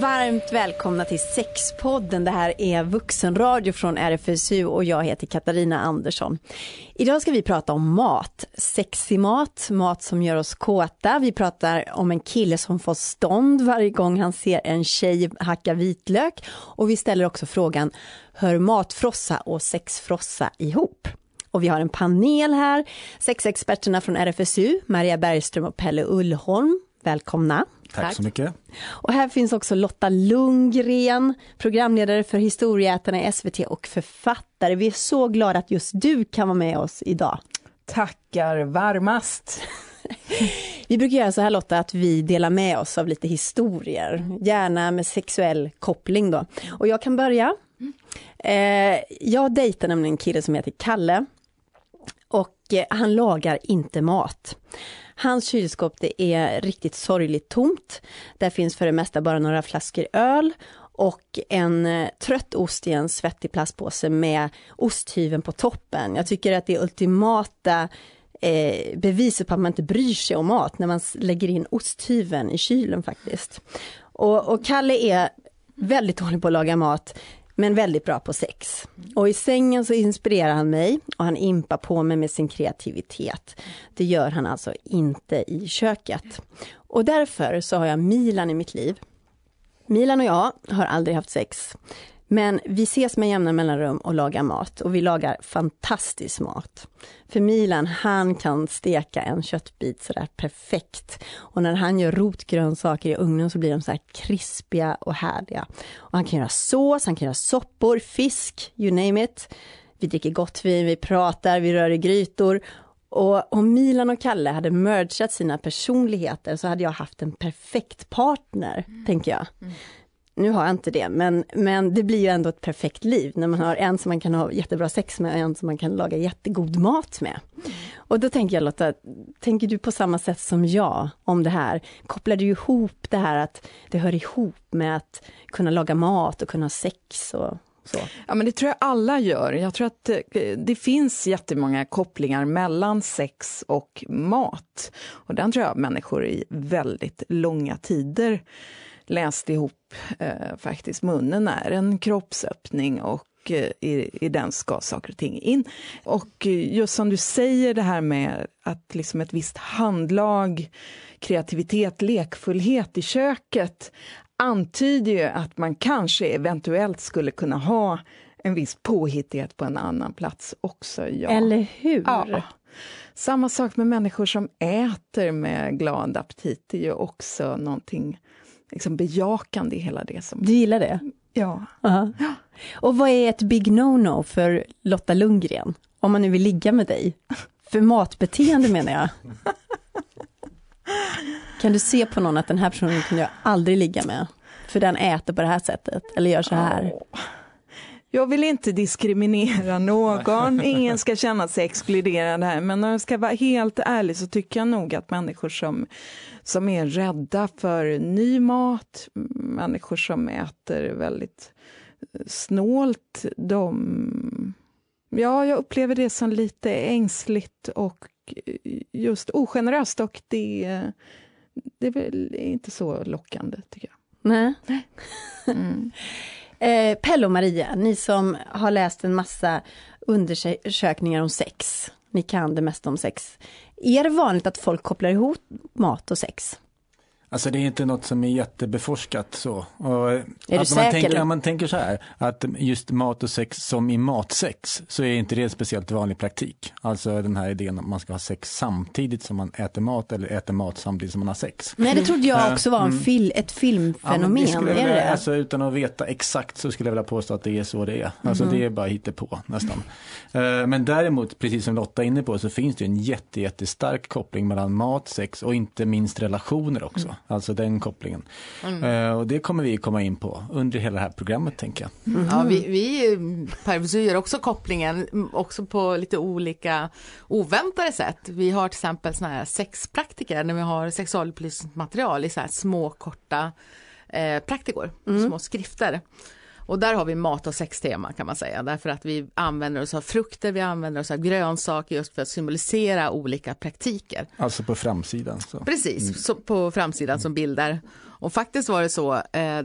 Varmt välkomna till Sexpodden. Det här är vuxenradio från RFSU och jag heter Katarina Andersson. Idag ska vi prata om mat, sexig mat, mat som gör oss kåta. Vi pratar om en kille som får stånd varje gång han ser en tjej hacka vitlök och vi ställer också frågan, hör matfrossa och sexfrossa ihop? Och vi har en panel här, sexexperterna från RFSU, Maria Bergström och Pelle Ullholm. Välkomna. Tack, Tack, så mycket. Och här finns också Lotta Lundgren, programledare för Historieätarna i SVT och författare. Vi är så glada att just du kan vara med oss idag. Tackar varmast. vi brukar göra så här Lotta, att vi delar med oss av lite historier, gärna med sexuell koppling då. Och jag kan börja. Eh, jag dejtar nämligen en kille som heter Kalle och eh, han lagar inte mat. Hans kylskåp det är riktigt sorgligt tomt. Där finns för det mesta bara några flaskor öl och en eh, trött ost i en svettig plastpåse med osthyveln på toppen. Jag tycker att det är ultimata eh, beviset på att man inte bryr sig om mat när man lägger in osthyveln i kylen faktiskt. Och, och Kalle är väldigt dålig på att laga mat men väldigt bra på sex. Och i sängen så inspirerar han mig och han impar på mig med sin kreativitet. Det gör han alltså inte i köket. Och därför så har jag Milan i mitt liv. Milan och jag har aldrig haft sex. Men vi ses med jämna mellanrum och lagar mat och vi lagar fantastisk mat. För Milan, han kan steka en köttbit sådär perfekt. Och när han gör rotgrönsaker i ugnen så blir de så här krispiga och härliga. Och han kan göra sås, han kan göra soppor, fisk, you name it. Vi dricker gott vin, vi pratar, vi rör i grytor. Och om Milan och Kalle hade mergat sina personligheter så hade jag haft en perfekt partner, mm. tänker jag. Mm nu har jag inte det, men, men det blir ju ändå ett perfekt liv när man har en som man kan ha jättebra sex med och en som man kan laga jättegod mat med. Och då tänker jag Lotta, tänker du på samma sätt som jag om det här? Kopplar du ihop det här att det hör ihop med att kunna laga mat och kunna ha sex och så. Ja, men det tror jag alla gör. Jag tror att det, eh, det finns jättemånga kopplingar mellan sex och mat. Och den tror jag människor i väldigt långa tider läst ihop eh, faktiskt. Munnen är en kroppsöppning och eh, i, i den ska saker och ting in. Och eh, just som du säger det här med att liksom ett visst handlag, kreativitet, lekfullhet i köket antyder ju att man kanske eventuellt skulle kunna ha en viss påhittighet på en annan plats också. Ja. Eller hur? Ja. Samma sak med människor som äter med glad aptit, det är ju också någonting liksom bejakande i hela det. Som... Du gillar det? Ja. Uh -huh. Och vad är ett big no-no för Lotta Lundgren? Om man nu vill ligga med dig? För matbeteende menar jag. Kan du se på någon att den här personen kan jag aldrig ligga med? För den äter på det här sättet, eller gör så här. Oh. Jag vill inte diskriminera någon, ingen ska känna sig exkluderad här, men om jag ska vara helt ärlig så tycker jag nog att människor som, som är rädda för ny mat, människor som äter väldigt snålt, de... Ja, jag upplever det som lite ängsligt och just ogeneröst och det, det är väl inte så lockande, tycker jag. Nej. Mm. Eh, Pelle och Maria, ni som har läst en massa undersökningar om sex, ni kan det mesta om sex. Är det vanligt att folk kopplar ihop mat och sex? Alltså det är inte något som är jättebeforskat så. Och är du säker? Man tänker, man tänker så här, att just mat och sex som i matsex så är inte det speciellt vanlig praktik. Alltså den här idén om man ska ha sex samtidigt som man äter mat eller äter mat samtidigt som man har sex. Nej det trodde jag också var en mm. fil, ett filmfenomen, ja, det är det? Alltså, utan att veta exakt så skulle jag vilja påstå att det är så det är. Alltså mm. det är bara på nästan. Eh, men däremot, precis som Lotta är inne på, så finns det en jätte, jättestark koppling mellan mat, sex och inte minst relationer också. Mm. Alltså den kopplingen. Mm. Uh, och det kommer vi komma in på under hela det här programmet tänker jag. Mm. Ja, vi, vi per gör också kopplingen, också på lite olika oväntade sätt. Vi har till exempel såna här sexpraktiker när vi har sexualupplysningsmaterial i så här små korta eh, praktikor, mm. små skrifter. Och där har vi mat och sextema kan man säga, därför att vi använder oss av frukter, vi använder oss av grönsaker just för att symbolisera olika praktiker. Alltså på framsidan? Så. Precis, mm. så på framsidan mm. som bilder. Och faktiskt var det så, eh,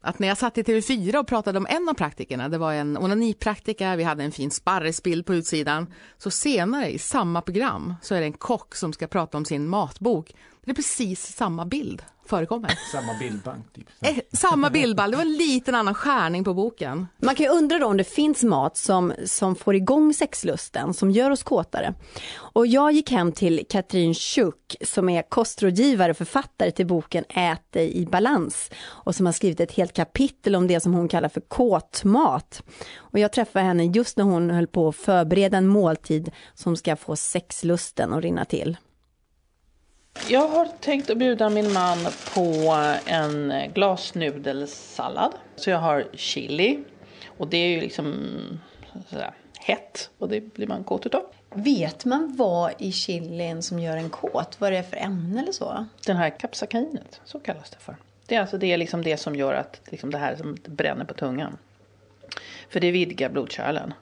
att när jag satt i TV4 och pratade om en av praktikerna, det var en onanipraktika, vi hade en fin sparrisbild på utsidan, så senare i samma program så är det en kock som ska prata om sin matbok. Det är precis samma bild förekommer. Samma bildbank. Typ. Eh, samma bildbank, det var en liten annan skärning på boken. Man kan ju undra då om det finns mat som, som får igång sexlusten, som gör oss kåtare. Och jag gick hem till Katrin Schuck som är kostrådgivare och författare till boken Ät dig i balans och som har skrivit ett helt kapitel om det som hon kallar för kåtmat. Och jag träffade henne just när hon höll på att förbereda en måltid som ska få sexlusten att rinna till. Jag har tänkt att bjuda min man på en glasnudelsallad. Så jag har chili och det är ju liksom sådär, hett och det blir man kåt utav. Vet man vad i chilin som gör en kåt? Vad det är för ämne eller så? Den här kapsakainet, så kallas det för. Det är alltså det, är liksom det som gör att liksom det här som bränner på tungan. För det vidgar blodkärlen.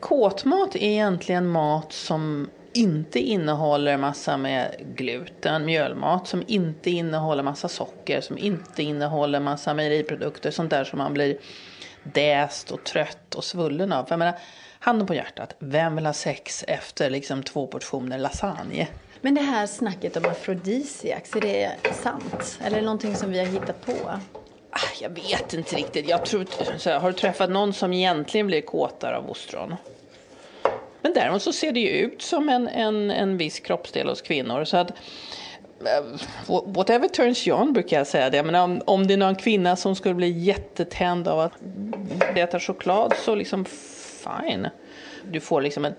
Kåtmat är egentligen mat som inte innehåller massa med gluten, mjölmat, som inte innehåller massa socker, som inte innehåller massa mejeriprodukter, sånt där som man blir däst och trött och svullen av. För jag menar, handen på hjärtat, vem vill ha sex efter liksom två portioner lasagne? Men det här snacket om afrodisiax, är det sant? Eller är det någonting som vi har hittat på? Ah, jag vet inte riktigt. Jag tror, har du träffat någon som egentligen blir kåtare av ostron? Men däremot så ser det ju ut som en, en, en viss kroppsdel hos kvinnor. Så att, eh, whatever turns you on brukar jag säga det. Men om, om det är någon kvinna som skulle bli jättetänd av att äta choklad så liksom fine. Du får liksom en,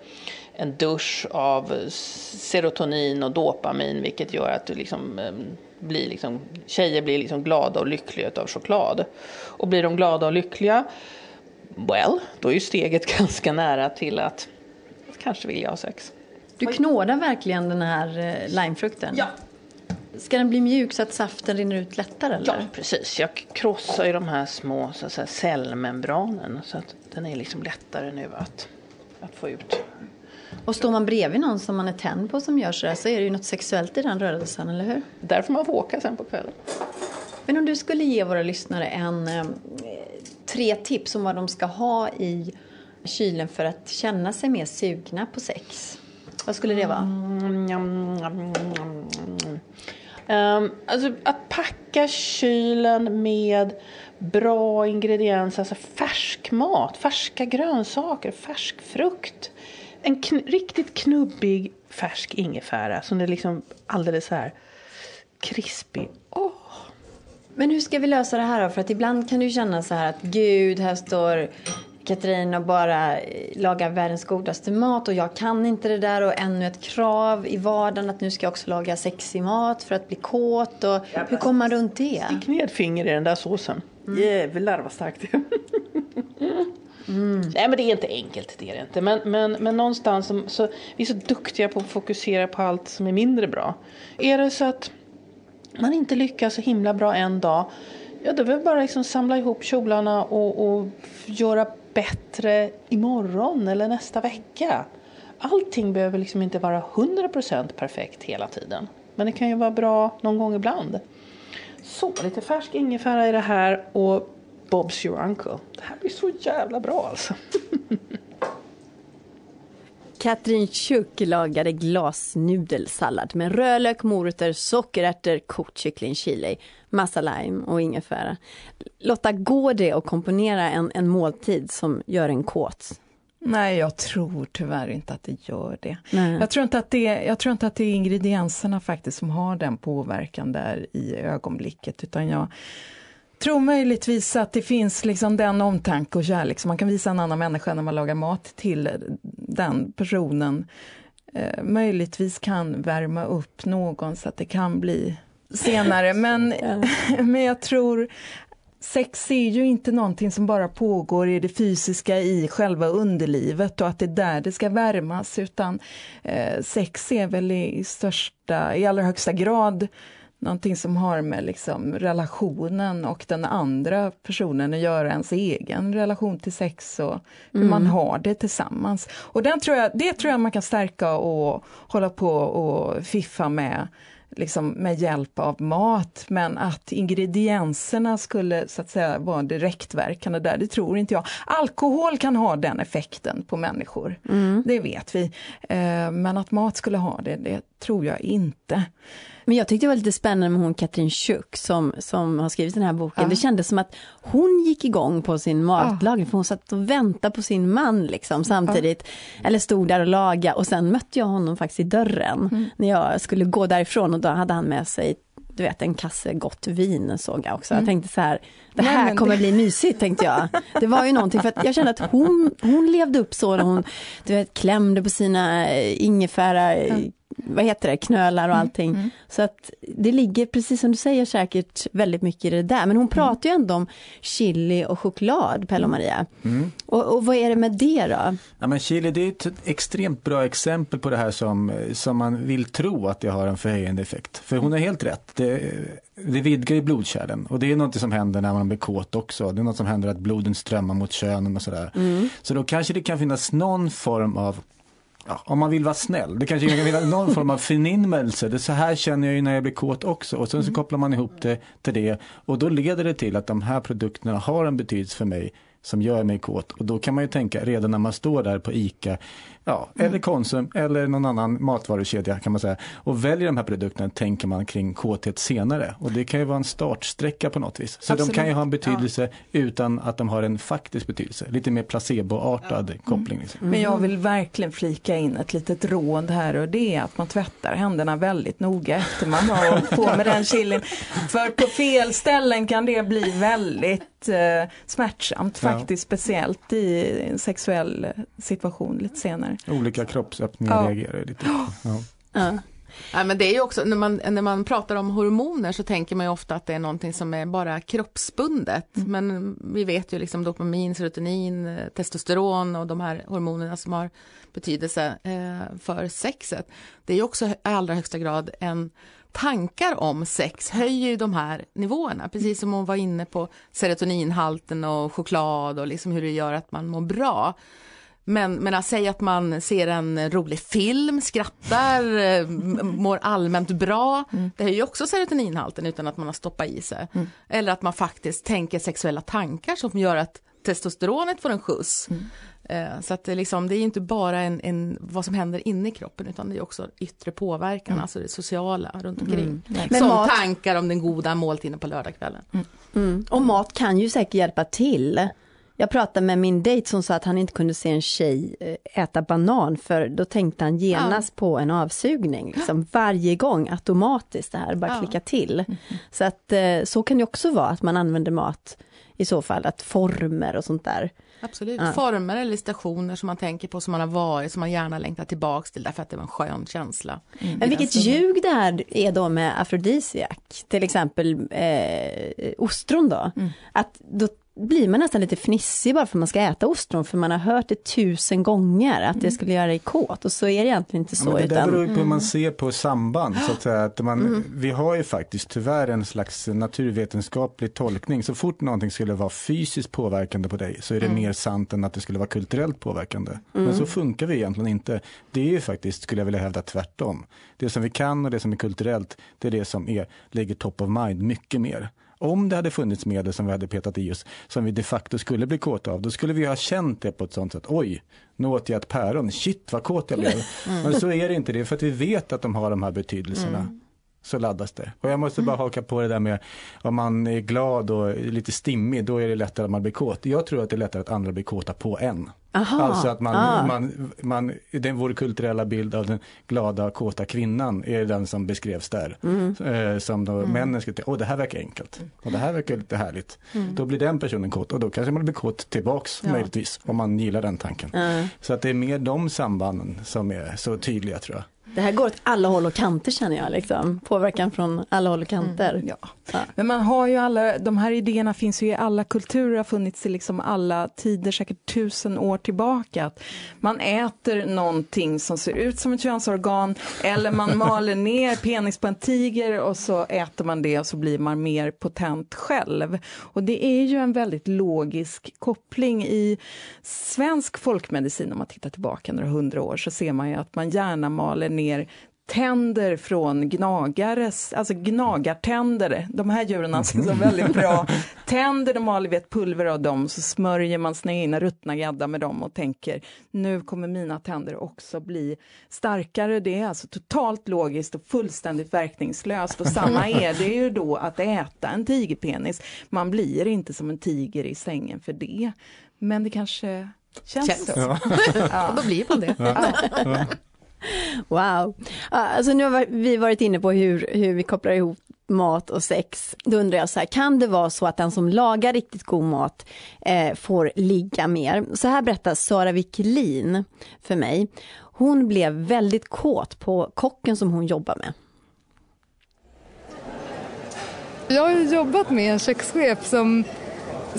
en dusch av serotonin och dopamin vilket gör att du liksom eh, blir liksom, tjejer blir liksom glada och lyckliga av choklad. Och blir de glada och lyckliga, well, då är ju steget ganska nära till att kanske vill jag ha sex. Du knådar verkligen den här eh, limefrukten? Ja. Ska den bli mjuk så att saften rinner ut lättare? Eller? Ja, precis. Jag krossar ju de här små så att säga, cellmembranen så att den är liksom lättare nu att, att få ut. Och står man bredvid någon som man är tänd på som gör sådär så är det ju något sexuellt i den rörelsen, eller hur? Där får man få åka sen på kvällen. Men om du skulle ge våra lyssnare en, eh, tre tips om vad de ska ha i kylen för att känna sig mer sugna på sex? Vad skulle det vara? Um, alltså att packa kylen med bra ingredienser, alltså färsk mat, färska grönsaker, färsk frukt. En kn riktigt knubbig färsk ingefära som är liksom alldeles så här krispig. Oh. Men hur ska vi lösa det här då? För att ibland kan du känna så här att gud, här står Katrin och bara laga världens godaste mat och jag kan inte det där och ännu ett krav i vardagen att nu ska jag också laga sexig mat för att bli kåt och hur kommer man runt det? Stick ner ett finger i den där såsen. Mm. Jävlar vad starkt det är. Mm. Nej men det är inte enkelt, det är det inte. Men, men, men någonstans så, så, vi är så duktiga på att fokusera på allt som är mindre bra. Är det så att man inte lyckas så himla bra en dag, ja då vill bara liksom samla ihop kjolarna och, och göra bättre imorgon eller nästa vecka. Allting behöver liksom inte vara 100% perfekt hela tiden. Men det kan ju vara bra någon gång ibland. Så, lite färsk ingefära i det här och Bob's your uncle. Det här blir så jävla bra alltså. Katrin Tjuck lagade glasnudelsallad med rödlök, morötter, sockerärtor, kokt kyckling, chili, massa lime och ingefära. Lotta, går det att komponera en, en måltid som gör en kåt? Nej, jag tror tyvärr inte att det gör det. Jag tror, inte att det jag tror inte att det är ingredienserna faktiskt som har den påverkan där i ögonblicket, utan jag tror möjligtvis att det finns liksom den omtanke och kärlek som man kan visa en annan människa när man lagar mat till den personen. Eh, möjligtvis kan värma upp någon så att det kan bli senare. Men, men jag tror Sex är ju inte någonting som bara pågår i det fysiska i själva underlivet och att det är där det ska värmas utan eh, sex är väl i största, i allra högsta grad någonting som har med liksom relationen och den andra personen att göra, ens egen relation till sex och hur mm. man har det tillsammans. Och den tror jag, det tror jag man kan stärka och hålla på och fiffa med liksom med hjälp av mat, men att ingredienserna skulle så att säga vara direktverkande där, det tror inte jag. Alkohol kan ha den effekten på människor, mm. det vet vi. Eh, men att mat skulle ha det, det tror jag inte. Men jag tyckte det var lite spännande med hon Katrin Schuck som, som har skrivit den här boken. Ja. Det kändes som att hon gick igång på sin matlagning, ja. för hon satt och väntade på sin man liksom samtidigt. Ja. Eller stod där och lagade och sen mötte jag honom faktiskt i dörren mm. när jag skulle gå därifrån och då hade han med sig du vet en kasse gott vin såg jag också. Mm. Jag tänkte så här, det här Nej, kommer det... bli mysigt tänkte jag. Det var ju någonting för att jag kände att hon, hon levde upp så när hon du vet, klämde på sina ingefära mm vad heter det, knölar och mm, allting. Mm, mm. Så att det ligger, precis som du säger, säkert väldigt mycket i det där. Men hon mm. pratar ju ändå om chili och choklad, Pelle och Maria. Mm. Och, och, vad är det med det då? Ja, men chili det är ett extremt bra exempel på det här som, som man vill tro att det har en förhöjande effekt. För hon har helt rätt. Det, det vidgar ju blodkärlen och det är något som händer när man blir kåt också. Det är något som händer att bloden strömmar mot könen och sådär. Mm. Så då kanske det kan finnas någon form av ja, om man vill vara snäll, det kanske kan finnas någon form av förnimmelse. Det så här känner jag ju när jag blir kåt också. Och sen så mm. kopplar man ihop det till det. Och då leder det till att de här produkterna har en betydelse för mig som gör mig kåt. Och då kan man ju tänka redan när man står där på ICA Ja, mm. eller Konsum eller någon annan matvarukedja kan man säga. Och väljer de här produkterna tänker man kring kåthet senare. Och det kan ju vara en startsträcka på något vis. Så Absolut. de kan ju ha en betydelse ja. utan att de har en faktisk betydelse. Lite mer placeboartad ja. koppling. Liksom. Mm. Men jag vill verkligen flika in ett litet råd här och det är att man tvättar händerna väldigt noga efter man har på med den chilin. För på fel ställen kan det bli väldigt eh, smärtsamt faktiskt, ja. speciellt i en sexuell situation lite senare. Olika kroppsöppningar ja. reagerar lite. Ja. ja. Ja, men det är ju också, när man, när man pratar om hormoner så tänker man ju ofta att det är någonting som är bara kroppsbundet. Mm. Men vi vet ju liksom dopamin, serotonin, testosteron och de här hormonerna som har betydelse eh, för sexet. Det är ju också i allra högsta grad en tankar om sex höjer ju de här nivåerna, precis som hon var inne på serotoninhalten och choklad och liksom hur det gör att man mår bra. Men, men att säga att man ser en rolig film, skrattar, eh, mår allmänt bra, mm. det är ju också serotoninhalten utan att man har stoppat i sig. Mm. Eller att man faktiskt tänker sexuella tankar som gör att testosteronet får en skjuts. Mm. Eh, så att det, liksom, det är inte bara en, en, vad som händer inne i kroppen utan det är också yttre påverkan, mm. alltså det sociala runt omkring. Mm. Som mat... tankar om den goda måltiden på lördagskvällen. Mm. mm. Och mat kan ju säkert hjälpa till. Jag pratade med min dejt som sa att han inte kunde se en tjej eh, äta banan för då tänkte han genast ja. på en avsugning. Liksom, varje gång automatiskt det här, bara ja. klicka till. Mm. Så att eh, så kan det också vara att man använder mat i så fall, att former och sånt där. Absolut, ja. former eller stationer som man tänker på som man har varit, som man gärna längtar tillbaks till därför att det var en skön känsla. Mm. Men vilket ljug det här är då med afrodisiak, till exempel eh, ostron då. Mm. Att då blir man nästan lite fnissig bara för att man ska äta ostron, för man har hört det tusen gånger att det mm. skulle göra dig kåt och så är det egentligen inte så. Ja, det utan... beror ju på hur man mm. ser på samband, så att säga. Att man, mm. Vi har ju faktiskt tyvärr en slags naturvetenskaplig tolkning. Så fort någonting skulle vara fysiskt påverkande på dig så är det mm. mer sant än att det skulle vara kulturellt påverkande. Men så mm. funkar vi egentligen inte. Det är ju faktiskt, skulle jag vilja hävda, tvärtom. Det som vi kan och det som är kulturellt, det är det som är, ligger top of mind mycket mer. Om det hade funnits medel som vi hade petat i oss, som vi de facto skulle bli kåta av, då skulle vi ha känt det på ett sånt sätt. Oj, nu åt jag ett päron, shit vad kåt jag blev. Mm. Men så är det inte, det för att vi vet att de har de här betydelserna. Mm. Så laddas det. Och jag måste bara mm. haka på det där med om man är glad och lite stimmig, då är det lättare att man blir kåt. Jag tror att det är lättare att andra blir kåta på en. Aha, alltså att man, ah. man, man, den, vår kulturella bild av den glada kåta kvinnan är den som beskrevs där. Mm. Eh, som då mm. männen skulle tänka, åh det här verkar enkelt och det här verkar lite härligt. Mm. Då blir den personen kåt och då kanske man blir kåt tillbaks ja. möjligtvis om man gillar den tanken. Så att det är mer de sambanden som är så tydliga tror jag. Det här går åt alla håll och kanter känner jag, liksom. påverkan från alla håll och kanter. Mm, ja ja. Men man har ju alla, de här idéerna finns ju i alla kulturer, har funnits i liksom alla tider, säkert tusen år tillbaka. man äter någonting som ser ut som ett könsorgan eller man maler ner penis på en tiger och så äter man det och så blir man mer potent själv. Och det är ju en väldigt logisk koppling i svensk folkmedicin, om man tittar tillbaka några hundra år så ser man ju att man gärna maler ner tänder från gnagares, alltså gnagartänder, de här djuren har alltså väldigt bra tänder, de har ett pulver av dem, så smörjer man sina egna ruttna gädda med dem och tänker nu kommer mina tänder också bli starkare. Det är alltså totalt logiskt och fullständigt verkningslöst och samma är det ju då att äta en tigerpenis. Man blir inte som en tiger i sängen för det, men det kanske känns, känns. så. Ja. ja. Då blir man det. Ja. Wow. Ah, alltså nu har vi varit inne på hur, hur vi kopplar ihop mat och sex. Då undrar jag så här, kan det vara så att den som lagar riktigt god mat eh, får ligga mer? Så här berättar Sara Wiklin för mig. Hon blev väldigt kåt på kocken som hon jobbar med. Jag har jobbat med en kökschef som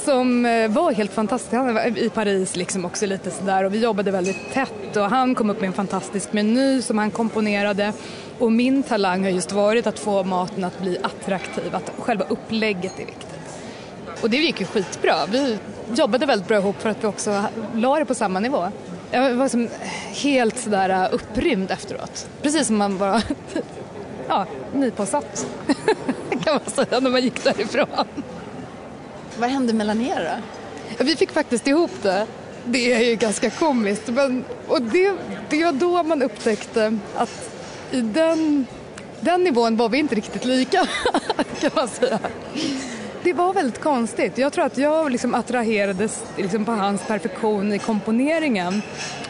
som eh, var helt fantastisk. Han var i Paris liksom också lite sådär och vi jobbade väldigt tätt och han kom upp med en fantastisk meny som han komponerade och min talang har just varit att få maten att bli attraktiv, att själva upplägget är viktigt. Och det gick ju skitbra. Vi jobbade väldigt bra ihop för att vi också la det på samma nivå. Jag var som helt sådär upprymd efteråt. Precis som man bara, ja, nypåsatt kan man säga när man gick därifrån. Vad hände mellan er då? Vi fick faktiskt ihop det. Det är ju ganska komiskt. Men, och det, det var då man upptäckte att i den, den nivån var vi inte riktigt lika, kan man säga. Det var väldigt konstigt. Jag tror att jag liksom attraherades liksom på hans perfektion i komponeringen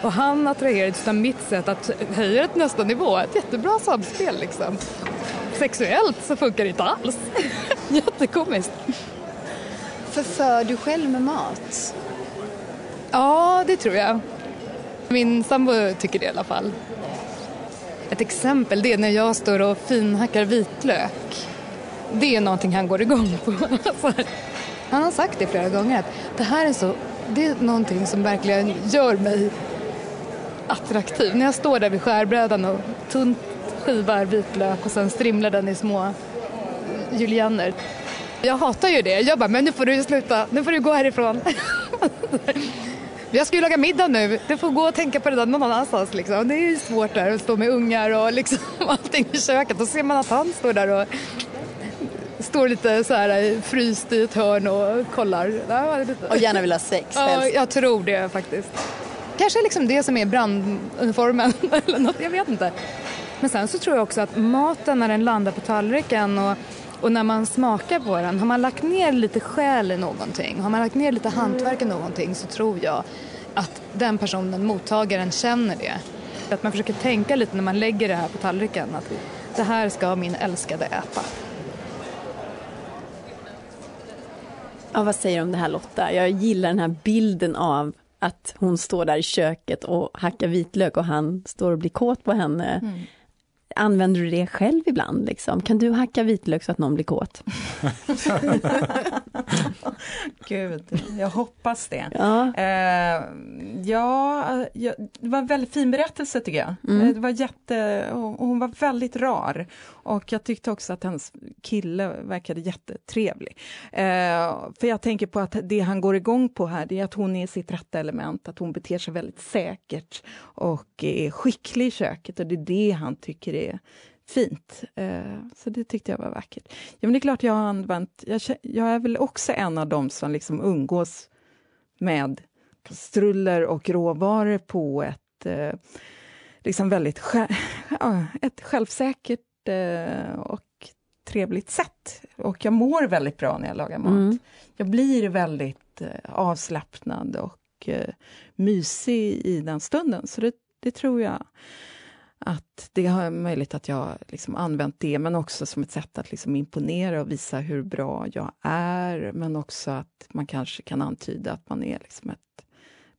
och han attraherades av mitt sätt att höja det till nästa nivå. Ett jättebra samspel liksom. Sexuellt så funkar det inte alls. Jättekomiskt. Förför du själv med mat? Ja, det tror jag. Min sambo tycker det i alla fall. Ett exempel det är när jag står och finhackar vitlök. Det är någonting han går igång på. han har sagt det flera gånger att det här är så, det är någonting som verkligen gör mig attraktiv. När jag står där vid skärbrädan och tunt skivar vitlök och sen strimlar den i små julianer. Jag hatar ju det. Jag bara, men nu får du sluta, nu får du gå härifrån. Jag ska ju laga middag nu, du får gå och tänka på det där någon annanstans. Liksom. Det är ju svårt där att stå med ungar och liksom allting i köket. Då ser man att han står där och står lite så här fryst i ett hörn och kollar. Och gärna vill ha sex Ja, jag tror det faktiskt. Kanske liksom det som är branduniformen eller något, jag vet inte. Men sen så tror jag också att maten när den landar på tallriken och och när man smakar på den, har man lagt ner lite själ i någonting, har man lagt ner lite hantverk i någonting så tror jag att den personen, mottagaren, känner det. Att man försöker tänka lite när man lägger det här på tallriken, att det här ska min älskade äta. Ja, vad säger du om det här Lotta? Jag gillar den här bilden av att hon står där i köket och hackar vitlök och han står och blir kåt på henne. Mm. Använder du det själv ibland? Liksom? Kan du hacka vitlök så att någon blir kåt? Gud, jag hoppas det. Ja, eh, ja, ja, det var en väldigt fin berättelse tycker jag. Mm. Eh, det var jätte, hon var väldigt rar. Och jag tyckte också att hennes kille verkade jättetrevlig. Eh, för jag tänker på att det han går igång på här, det är att hon är sitt rätta element, att hon beter sig väldigt säkert och är skicklig i köket och det är det han tycker är fint. Eh, så det tyckte jag var vackert. Ja, men det är klart jag har använt, jag, jag är väl också en av dem som liksom umgås med struller och råvaror på ett eh, liksom väldigt ett självsäkert eh, och trevligt sätt. Och jag mår väldigt bra när jag lagar mat. Mm. Jag blir väldigt avslappnad och mysig i den stunden. Så det, det tror jag att det är möjligt att jag liksom använt det, men också som ett sätt att liksom imponera och visa hur bra jag är, men också att man kanske kan antyda att man är liksom ett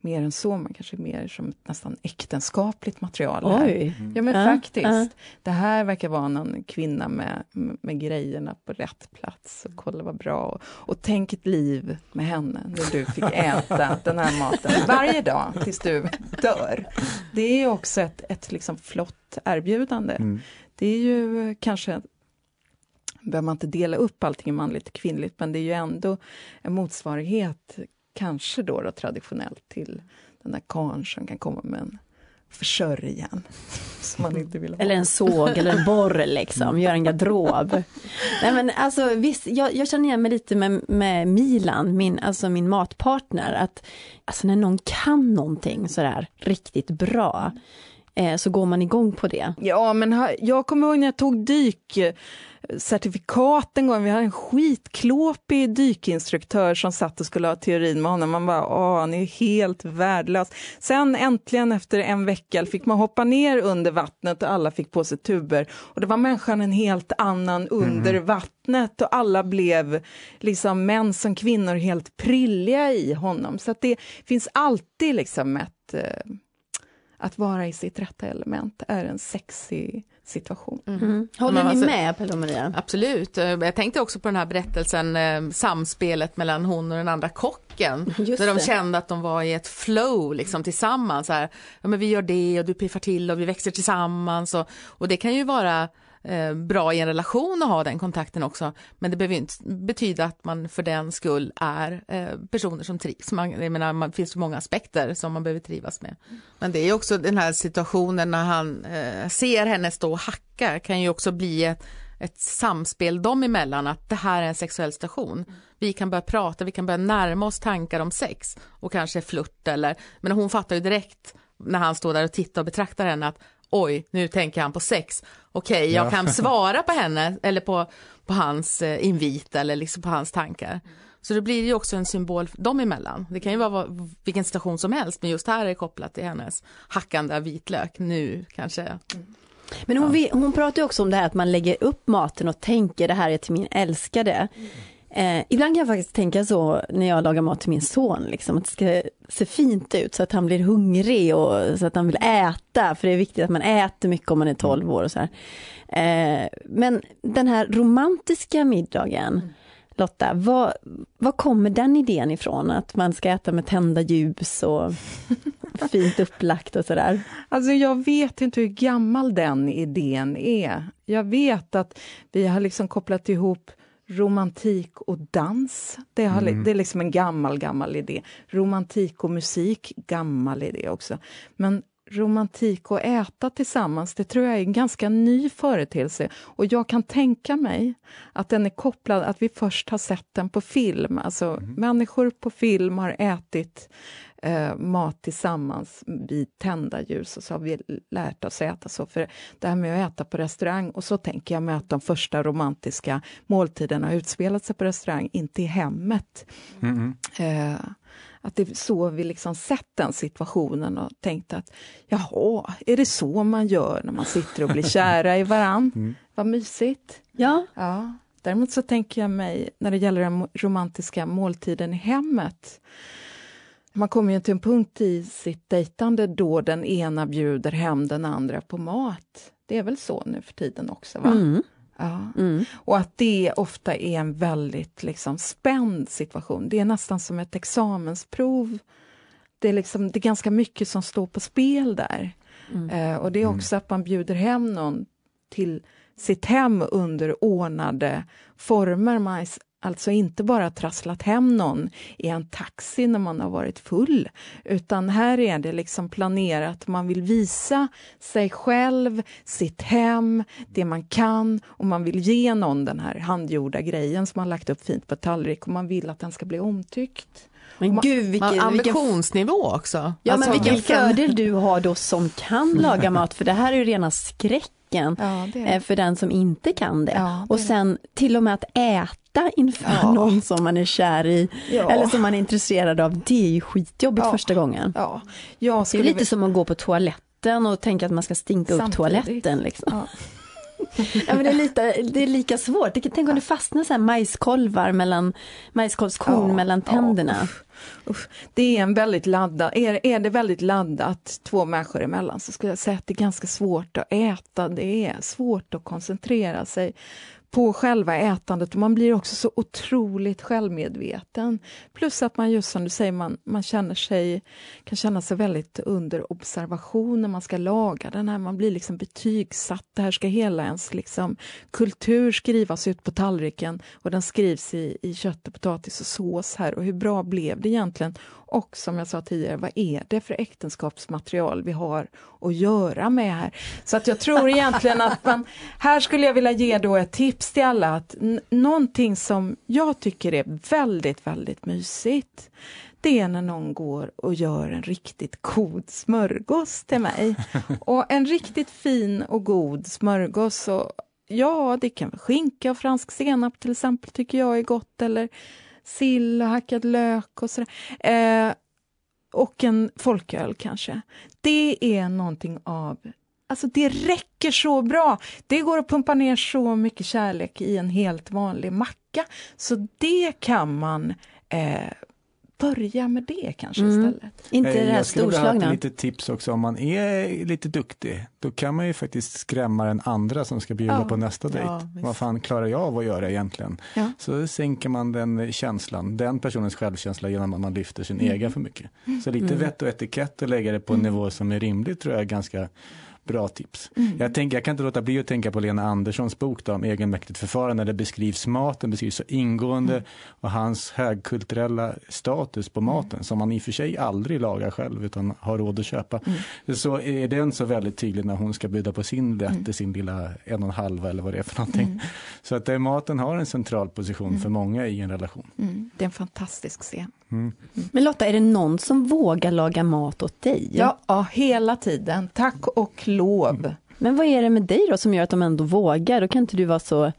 mer än så, man kanske mer som ett nästan äktenskapligt material. Oj. Mm. Ja men uh, faktiskt. Uh. Det här verkar vara någon kvinna med, med grejerna på rätt plats. Och kolla vad bra. Och, och tänk ett liv med henne när du fick äta den här maten varje dag tills du dör. Det är också ett, ett liksom flott erbjudande. Mm. Det är ju kanske behöver man inte dela upp allting manligt och kvinnligt, men det är ju ändå en motsvarighet kanske då, då traditionellt till den där karln som kan komma med en försörjan. Som man inte vill ha. Eller en såg eller en borr liksom, gör en garderob. Nej men alltså visst, jag, jag känner igen mig lite med, med Milan, min, alltså min matpartner, att alltså när någon kan någonting sådär riktigt bra, eh, så går man igång på det. Ja, men jag kommer ihåg när jag tog dykcertifikat en gång, vi hade en skitklåpig dykinstruktör som satt och skulle ha teorin med honom. Man bara, åh, han är helt värdelös. Sen äntligen efter en vecka fick man hoppa ner under vattnet och alla fick på sig tuber. Och det var människan en helt annan under mm. vattnet och alla blev liksom män som kvinnor helt prilliga i honom. Så att det finns alltid liksom ett eh, att vara i sitt rätta element är en sexig situation. Mm. Mm. Håller ni alltså, med Pelle-Maria? Absolut. Eh, jag tänkte också på den här berättelsen, eh, samspelet mellan hon och den andra kocken. Just där de kände att de var i ett flow liksom, tillsammans. Här, ja, men vi gör det och du piffar till och vi växer tillsammans. Och, och det kan ju vara eh, bra i en relation att ha den kontakten också. Men det behöver inte betyda att man för den skull är eh, personer som trivs. Man, jag menar, man, det finns så många aspekter som man behöver trivas med. Men det är också den här situationen när han eh, ser henne stå och hacka kan ju också bli ett, ett samspel dem emellan att det här är en sexuell station. Vi kan börja prata, vi kan börja närma oss tankar om sex och kanske flört eller, men hon fattar ju direkt när han står där och tittar och betraktar henne att oj, nu tänker han på sex. Okej, okay, jag ja. kan svara på henne eller på, på hans eh, invit eller liksom på hans tankar. Så det blir ju också en symbol dem emellan. Det kan ju vara vilken situation som helst, men just här är det kopplat till hennes hackande av vitlök nu kanske. Men hon, hon pratar ju också om det här att man lägger upp maten och tänker det här är till min älskade. Mm. Eh, ibland kan jag faktiskt tänka så när jag lagar mat till min son, liksom, att det ska se fint ut så att han blir hungrig och så att han vill äta, för det är viktigt att man äter mycket om man är 12 år och så här. Eh, men den här romantiska middagen, Lotta, vad, vad kommer den idén ifrån? Att man ska äta med tända ljus och fint upplagt och sådär? Alltså jag vet inte hur gammal den idén är. Jag vet att vi har liksom kopplat ihop romantik och dans. Det, har, mm. det är liksom en gammal, gammal idé. Romantik och musik, gammal idé också. Men romantik och äta tillsammans, det tror jag är en ganska ny företeelse. Och jag kan tänka mig att den är kopplad, att vi först har sett den på film. Alltså mm. människor på film har ätit eh, mat tillsammans vid tända ljus och så har vi lärt oss äta så. För det här med att äta på restaurang, och så tänker jag mig att de första romantiska måltiderna har utspelat sig på restaurang, inte i hemmet. Mm. Eh, att det är så vi liksom sett den situationen och tänkt att jaha, är det så man gör när man sitter och blir kära i varann? Mm. Vad mysigt! Ja. ja. Däremot så tänker jag mig, när det gäller den romantiska måltiden i hemmet, man kommer ju till en punkt i sitt dejtande då den ena bjuder hem den andra på mat. Det är väl så nu för tiden också? va? Mm. Ja. Mm. Och att det ofta är en väldigt liksom, spänd situation. Det är nästan som ett examensprov. Det är, liksom, det är ganska mycket som står på spel där. Mm. Eh, och det är mm. också att man bjuder hem någon till sitt hem under ordnade former. Man alltså inte bara trasslat hem någon i en taxi när man har varit full, utan här är det liksom planerat. Man vill visa sig själv, sitt hem, det man kan och man vill ge någon den här handgjorda grejen som man lagt upp fint på tallrik och man vill att den ska bli omtyckt. Men man, gud, vilken, ambitionsnivå också. Ja, alltså, men vilken, vilken fördel du har då som kan laga mat, för det här är ju rena skräck ja, eh, för den som inte kan det. Ja, det och sen till och med att äta inför ja. någon som man är kär i, ja. eller som man är intresserad av, det är ju skitjobbigt första gången. Ja. Jag det är lite som att gå på toaletten och tänka att man ska stinka Samtidigt. upp toaletten. Liksom. ja, men det, är lite, det är lika svårt. Tänk om det fastnar så här majskolvar mellan, majskolvskorn mellan tänderna. Uff. Det är en väldigt laddad... är, är det väldigt laddat två människor emellan så skulle jag säga att det är ganska svårt att äta, det är svårt att koncentrera sig på själva ätandet och man blir också så otroligt självmedveten. Plus att man just som du säger, man, man känner sig, kan känna sig väldigt under observation när man ska laga den här, man blir liksom betygsatt. Det här ska hela ens liksom, kultur skrivas ut på tallriken och den skrivs i, i kött och potatis och sås här och hur bra blev det egentligen? Och som jag sa tidigare, vad är det för äktenskapsmaterial vi har att göra med här? Så att jag tror egentligen att man, här skulle jag vilja ge då ett tips till alla, att någonting som jag tycker är väldigt, väldigt mysigt, det är när någon går och gör en riktigt god smörgås till mig. Och en riktigt fin och god smörgås, och, ja, det kan vara skinka och fransk senap till exempel, tycker jag är gott, eller sill och hackad lök och sådär. Eh, och en folköl kanske. Det är någonting av Alltså det räcker så bra. Det går att pumpa ner så mycket kärlek i en helt vanlig macka. Så det kan man eh, börja med det kanske mm. istället. Inte det här Jag skulle vilja storslagna. ha lite tips också om man är lite duktig. Då kan man ju faktiskt skrämma den andra som ska bjuda Ja. på nästa dejt. Ja. Vad fan klarar jag av att göra egentligen? Ja. Så sänker man den känslan, den personens självkänsla genom att man lyfter sin Mm. egen för mycket. Så lite vett och etikett och lägga det på en nivå som är rimlig tror jag är ganska bra tips. Mm. Jag, tänker, jag kan inte låta bli att tänka på Lena Anderssons bok då, om egenmäktigt förfarande, där beskrivs maten, beskrivs så ingående Mm. och hans högkulturella status på maten som man i och för sig aldrig lagar själv utan har råd att köpa. Mm. Så är den så väldigt tydlig när hon ska bjuda på sin rätt i sin lilla en och en halv eller vad det är för någonting. Så att eh, maten har en central position för många i en relation. Mm. Det är en fantastisk scen. Men Lotta, är det någon som vågar laga mat åt dig? Ja, ja, hela tiden. Tack och lov. Men vad är det med dig då som gör att de ändå vågar? Då kan inte du vara så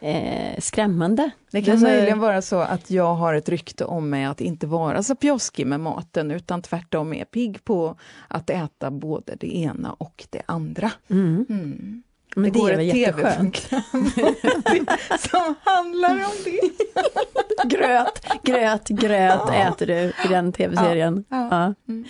eh, skrämmande. Det kan är så- möjligen vara så att jag har ett rykte om mig att inte vara så pjoskig med maten utan tvärtom är pigg på att äta både det ena och det andra. Mm. Men det, går är väl ett. TV-program som handlar om det. gröt, gröt, gröt äter du i den tv-serien. Ja, Ja. Mm.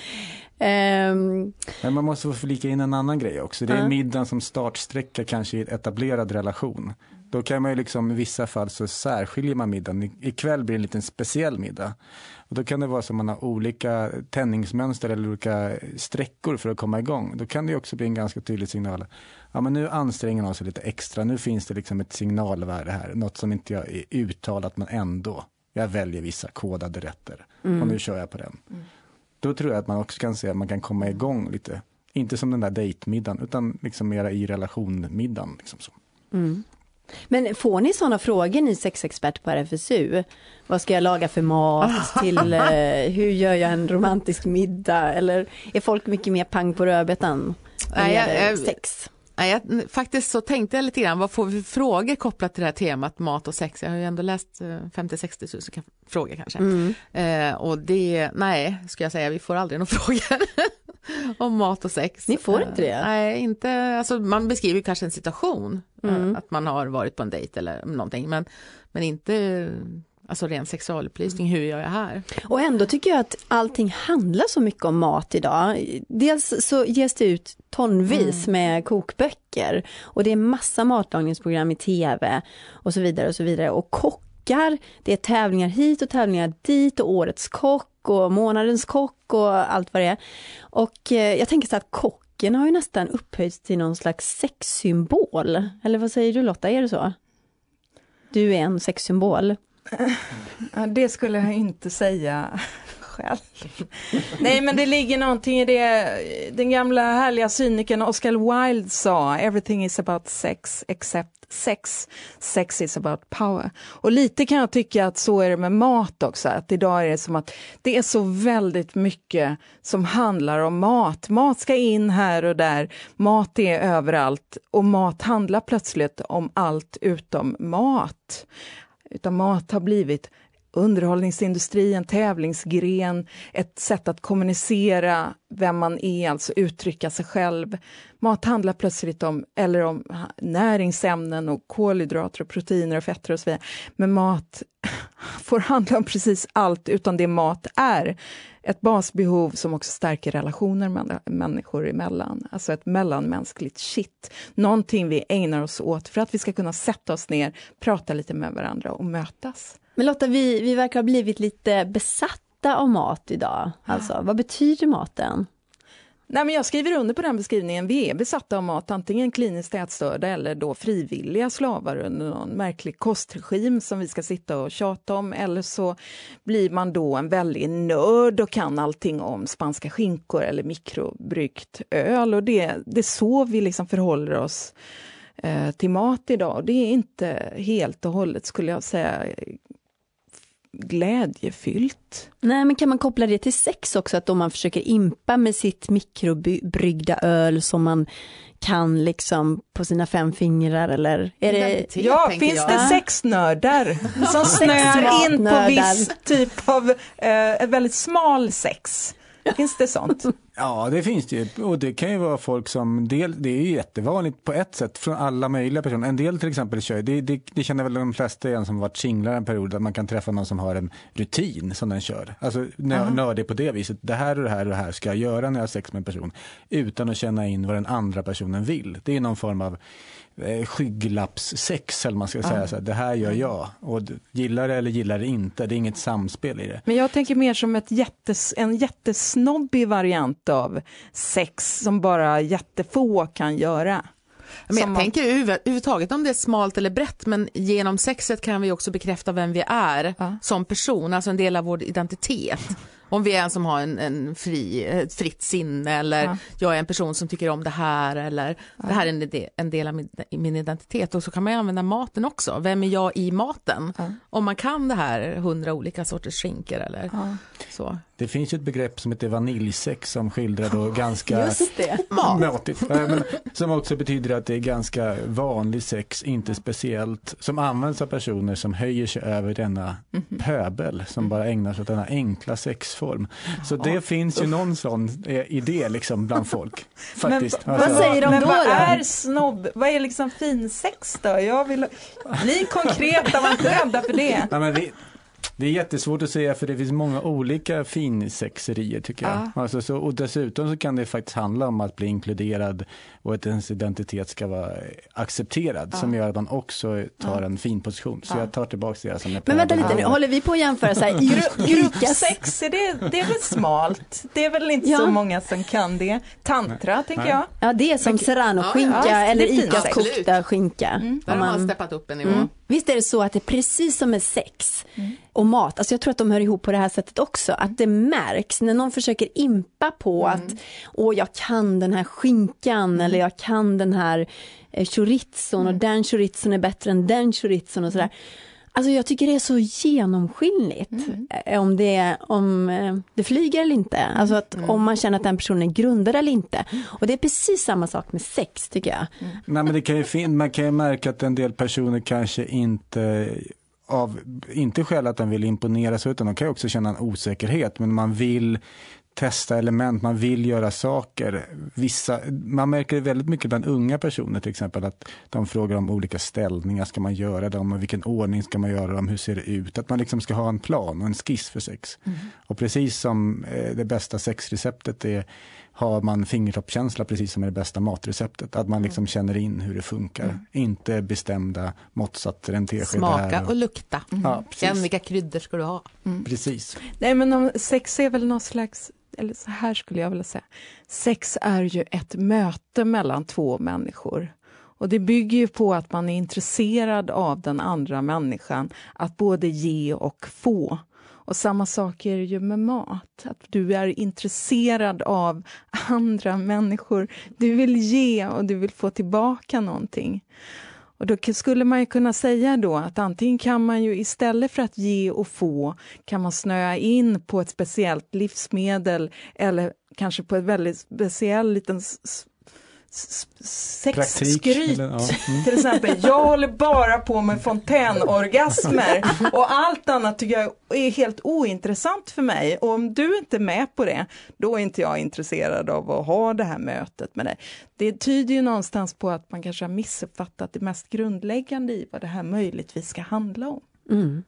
Ehm, Men man måste få flika in en annan grej också. Det är Ja. middagen som startsträcka kanske i en etablerad relation. Då kan man ju liksom i vissa fall så särskiljer man middagen. I- Ikväll blir det en liten speciell middag. Och då kan det vara så att man har olika tändningsmönster eller olika sträckor för att komma igång. Då kan det också bli en ganska tydlig signal. Ja men nu anstränger man sig lite extra. Nu finns det liksom ett signalvärde här. Något som inte jag är uttalat men ändå. Jag väljer vissa kodade rätter. Och nu kör jag på den. Då tror jag att man också kan se att man kan komma igång lite. Inte som den där dejtmiddagen utan liksom mera i relationmiddagen. Liksom så. mm. Men får ni sådana frågor ni sexexpert på RFSU? Vad ska jag laga för mat till, eh, hur gör jag en romantisk middag? Eller är folk mycket mer pang på rödbetan? när Nej, det jag- gäller jag- sex? Nej, jag, faktiskt så tänkte jag lite grann, vad får vi för frågor kopplat till det här temat mat och sex? Jag har ju ändå läst eh, 50-60 000 ka- frågor kanske. Mm. Eh, och det, nej, ska jag säga, vi får aldrig några frågor om mat och sex. Ni får Eh, inte det? Nej, inte, alltså man beskriver kanske en situation, eh, Mm. att man har varit på en dejt eller någonting, men, men inte Alltså ren sexualupplysning, hur gör jag här? Och ändå tycker jag att allting handlar så mycket om mat idag. Dels så ges det ut tonvis med kokböcker och det är massa matlagningsprogram i tv och så vidare och så vidare. Och kockar, det är tävlingar hit och tävlingar dit och årets kock och månadens kock och allt vad det är. Och eh, jag tänker så att kocken har ju nästan upphöjts till någon slags sexsymbol. Eller vad säger du Lotta, är det så? Du är en sexsymbol. Det skulle jag inte säga själv. Nej, men det ligger någonting i det. Den gamla härliga cynikern Oscar Wilde sa, everything is about sex except sex. Sex is about power. Och lite kan jag tycka att så är det med mat också, att idag är det som att det är så väldigt mycket som handlar om mat. Mat ska in här och där, mat är överallt och mat handlar plötsligt om allt utom mat utan mat har blivit underhållningsindustri, en tävlingsgren, ett sätt att kommunicera vem man är, alltså uttrycka sig själv. Mat handlar plötsligt om, eller om näringsämnen och kolhydrater och proteiner och fetter och så vidare. Men mat får handla om precis allt utan det mat är. Ett basbehov som också stärker relationer med människor emellan. Alltså ett mellanmänskligt shit. Någonting vi ägnar oss åt för att vi ska kunna sätta oss ner, prata lite med varandra och mötas. Men Lotta, vi, vi verkar ha blivit lite besatta av mat idag. Alltså, vad betyder maten? Nej, men jag skriver under på den beskrivningen. Vi är besatta av mat, antingen kliniskt ätstörda eller då frivilliga slavar under någon märklig kostregim som vi ska sitta och tjata om. Eller så blir man då en väldig nörd och kan allting om spanska skinkor eller mikrobryggt öl. Och det, det är så vi liksom förhåller oss eh, till mat idag. Det är inte helt och hållet, skulle jag säga, glädjefyllt. Nej, men kan man koppla det till sex också, att om man försöker impa med sitt mikrobryggda öl som man kan liksom på sina fem fingrar eller är det? Ja, finns jag. det sexnördar som snöar in på viss typ av eh, väldigt smal sex? Finns det sånt? Ja, det finns det ju. Och det kan ju vara folk som, del, det är ju jättevanligt på ett sätt från alla möjliga personer. En del till exempel kör, det, det, det känner väl de flesta igen som varit singlar en period, att man kan träffa någon som har en rutin som den kör. Alltså nö, nördig på det viset. Det här och det här och det här ska jag göra när jag har sex med en person. Utan att känna in vad den andra personen vill. Det är någon form av eh, skygglappssex eller man ska säga så här, det här gör jag och gillar det eller gillar det inte, det är inget samspel i det. Men jag tänker mer som ett jättes, en jättesnobbig variant av sex som bara jättefå kan göra. Men Som jag man- tänker över- överhuvudtaget om det är smalt eller brett, men genom sexet kan vi också bekräfta vem vi är Ja. som person, alltså en del av vår identitet. Om vi är en som har en, en fri, ett fritt sinne eller Ja. jag är en person som tycker om det här eller det här är en del, en del av min, min identitet. Och så kan man ju använda maten också. Vem är jag i maten? Ja. Om man kan det här hundra olika sorters skinkor eller så. Det finns ju ett begrepp som heter vaniljsex som skildrar då ganska matigt. Ja, men, som också betyder att det är ganska vanlig sex, inte speciellt, som används av personer som höjer sig över denna pöbel, som bara ägnar sig åt denna enkla sexform. Så det finns ju någon sån eh, idé liksom bland folk. Faktiskt. Men, Alltså, vad säger de men då vad är snobb? Vad är liksom finsex då? Jag vill bli konkreta, var inte rädda för det. Ja, men det, det är jättesvårt att säga för det finns många olika finsexerier tycker jag. Alltså, så, och dessutom så kan det faktiskt handla om att bli inkluderad och att ens identitet ska vara accepterad som gör att man också tar en fin position. Så jag tar tillbaka det som Men vänta lite nu, håller vi på att jämföra så här, Gruppsex, är det, det är väl smalt? Det är väl inte Ja. så många som kan det. Tantra, tänker Nej. jag. Ja, det är som serranoskinka Ja, ja, eller. ICAs kokta skinka. Där Om har man man- steppat upp en nivå. Mm. Visst är det så att det är precis som med sex och mat, alltså jag tror att de hör ihop på det här sättet också, att det märks när någon försöker impa på att åh jag kan den här skinkan eller jag kan den här eh, chorizon och den chorizon är bättre än den chorizon och sådär. Alltså jag tycker det är så genomskinligt eh, om, det, om eh, det flyger eller inte. Alltså att om man känner att den personen är grundad eller inte. Och det är precis samma sak med sex tycker jag. Nej, men det kan ju fin- man kan ju märka att en del personer kanske inte av, inte skäl att de vill imponera så utan de kan också känna en osäkerhet men man vill testa element, man vill göra saker. Vissa, man märker det väldigt mycket bland unga personer till exempel att de frågar om olika ställningar, ska man göra dem och vilken ordning ska man göra dem, hur ser det ut? Att man liksom ska ha en plan och en skiss för sex. Och precis som eh, det bästa sexreceptet är har man fingertoppskänsla precis som är det bästa matreceptet. Att man liksom känner in hur det funkar. Inte bestämda måttsatser, en tesked Smaka där. och lukta. Ja, precis. Känn vilka kryddor ska du ha. precis. Nej, men om sex är väl någon slags, eller så här skulle jag vilja säga. Sex är ju ett möte mellan två människor. Och det bygger ju på att man är intresserad av den andra människan, att både ge och få. Och samma sak är det ju med mat, att du är intresserad av andra människor. Du vill ge och du vill få tillbaka någonting. Och då skulle man ju kunna säga då att antingen kan man ju istället för att ge och få kan man snöa in på ett speciellt livsmedel eller kanske på ett väldigt speciell liten sexskryt. ja, mm. Till exempel, jag håller bara på med fontänorgasmer och allt annat tycker jag är helt ointressant för mig. Och om du inte är med på det, då är inte jag intresserad av att ha det här mötet med dig. Det tyder ju någonstans på att man kanske har missuppfattat det mest grundläggande i vad det här möjligtvis ska handla om. Mm.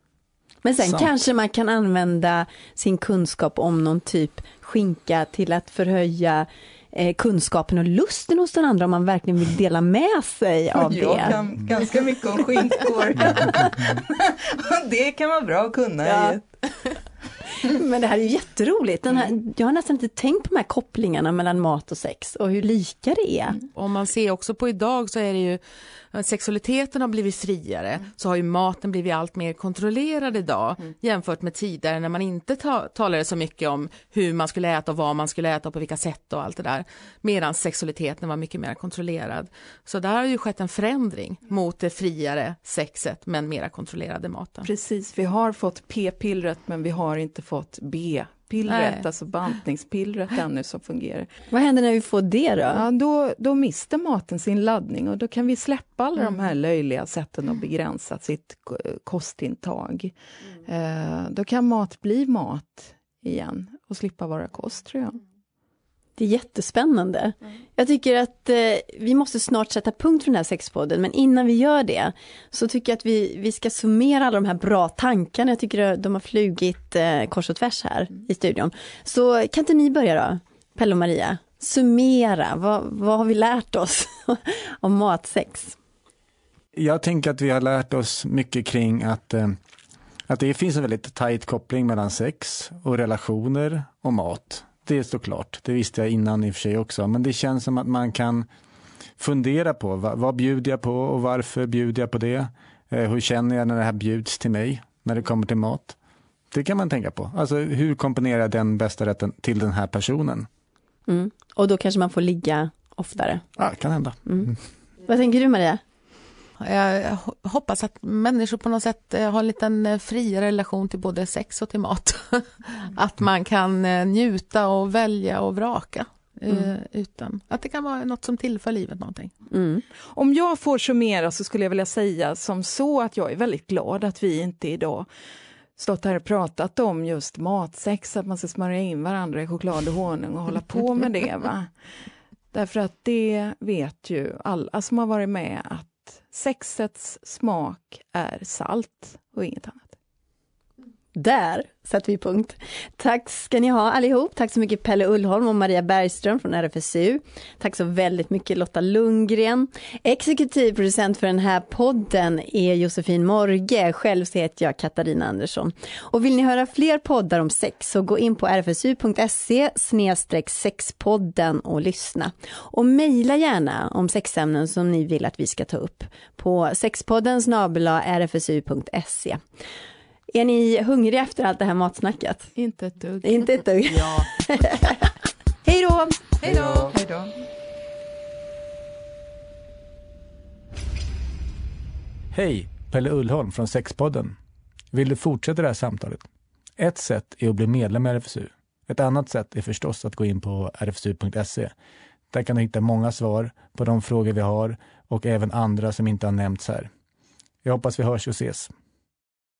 Men sen Sant. kanske man kan använda sin kunskap om någon typ skinka till att förhöja eh, kunskapen och lusten hos den andra om man verkligen vill dela med sig av jag det. kan ganska mycket om skinkor. Det kan vara bra att kunna. Ja. Men det här är ju jätteroligt. Den här, jag har nästan inte tänkt på de här kopplingarna mellan mat och sex och hur lika det är. Om man ser också på idag så är det ju sexualiteten har blivit friare så har ju maten blivit allt mer kontrollerad idag jämfört med tidigare när man inte ta, talade så mycket om hur man skulle äta och vad man skulle äta och på vilka sätt och allt det där. Medan sexualiteten var mycket mer kontrollerad. Så där har ju skett en förändring mot det friare sexet men mera kontrollerade maten. Precis, vi har fått p-pillret men vi har inte fått b-pillret, Nej. alltså bantningspillret ännu som fungerar. Vad händer när vi får det då? Ja, då, då mister maten sin laddning och då kan vi släppa alla de här löjliga sätten att begränsa sitt ko- kostintag. Eh, då kan mat bli mat igen och slippa vara kost tror jag. Det är jättespännande. Jag tycker att eh, vi måste snart sätta punkt för den här sexpodden, men innan vi gör det så tycker jag att vi, vi ska summera alla de här bra tankarna. Jag tycker de har flugit eh, kors och tvärs här i studion. Så kan inte ni börja då, Pelle och Maria? Summera, vad, vad har vi lärt oss om matsex? Jag tänker att vi har lärt oss mycket kring att, eh, att det finns en väldigt tajt koppling mellan sex och relationer och mat. Det står klart, det visste jag innan i och för sig också, men det känns som att man kan fundera på vad, vad bjuder jag på och varför bjuder jag på det? Eh, hur känner jag när det här bjuds till mig, när det kommer till mat? Det kan man tänka på. Alltså hur komponerar jag den bästa rätten till den här personen? Mm. Och då kanske man får ligga oftare. Ja, kan hända. Vad tänker du Maria? Jag hoppas att människor på något sätt eh, har en liten eh, friare relation till både sex och till mat. att man kan eh, njuta och välja och vraka. eh, Utan att det kan vara något som tillför livet någonting. Mm. Om jag får summera så skulle jag vilja säga som så att jag är väldigt glad att vi inte idag stått här och pratat om just matsex, att man ska smörja in varandra i choklad och honung och hålla på med det. Va? Därför att det vet ju alla som har varit med att sexets smak är salt och inget annat. Där sätter vi punkt. Tack ska ni ha allihop. Tack så mycket Pelle Ullholm och Maria Bergström från RFSU. Tack så väldigt mycket Lotta Lundgren. Exekutiv producent för den här podden är Josefin Morge. Själv så heter jag Katarina Andersson. Och vill ni höra fler poddar om sex så gå in på rfsu.se sexpodden och lyssna. Och mejla gärna om sexämnen som ni vill att vi ska ta upp på sexpodden snabel-a rfsu.se. Är ni hungriga efter allt det här matsnacket? Inte ett dugg. Inte ett dugg. Ja. Hej då! Hej då! Hej då. Hej, Pelle Ullholm från Sexpodden. Vill du fortsätta det här samtalet? Ett sätt är att bli medlem i RFSU. Ett annat sätt är förstås att gå in på rfsu.se. Där kan du hitta många svar på de frågor vi har och även andra som inte har nämnts här. Jag hoppas vi hörs och ses.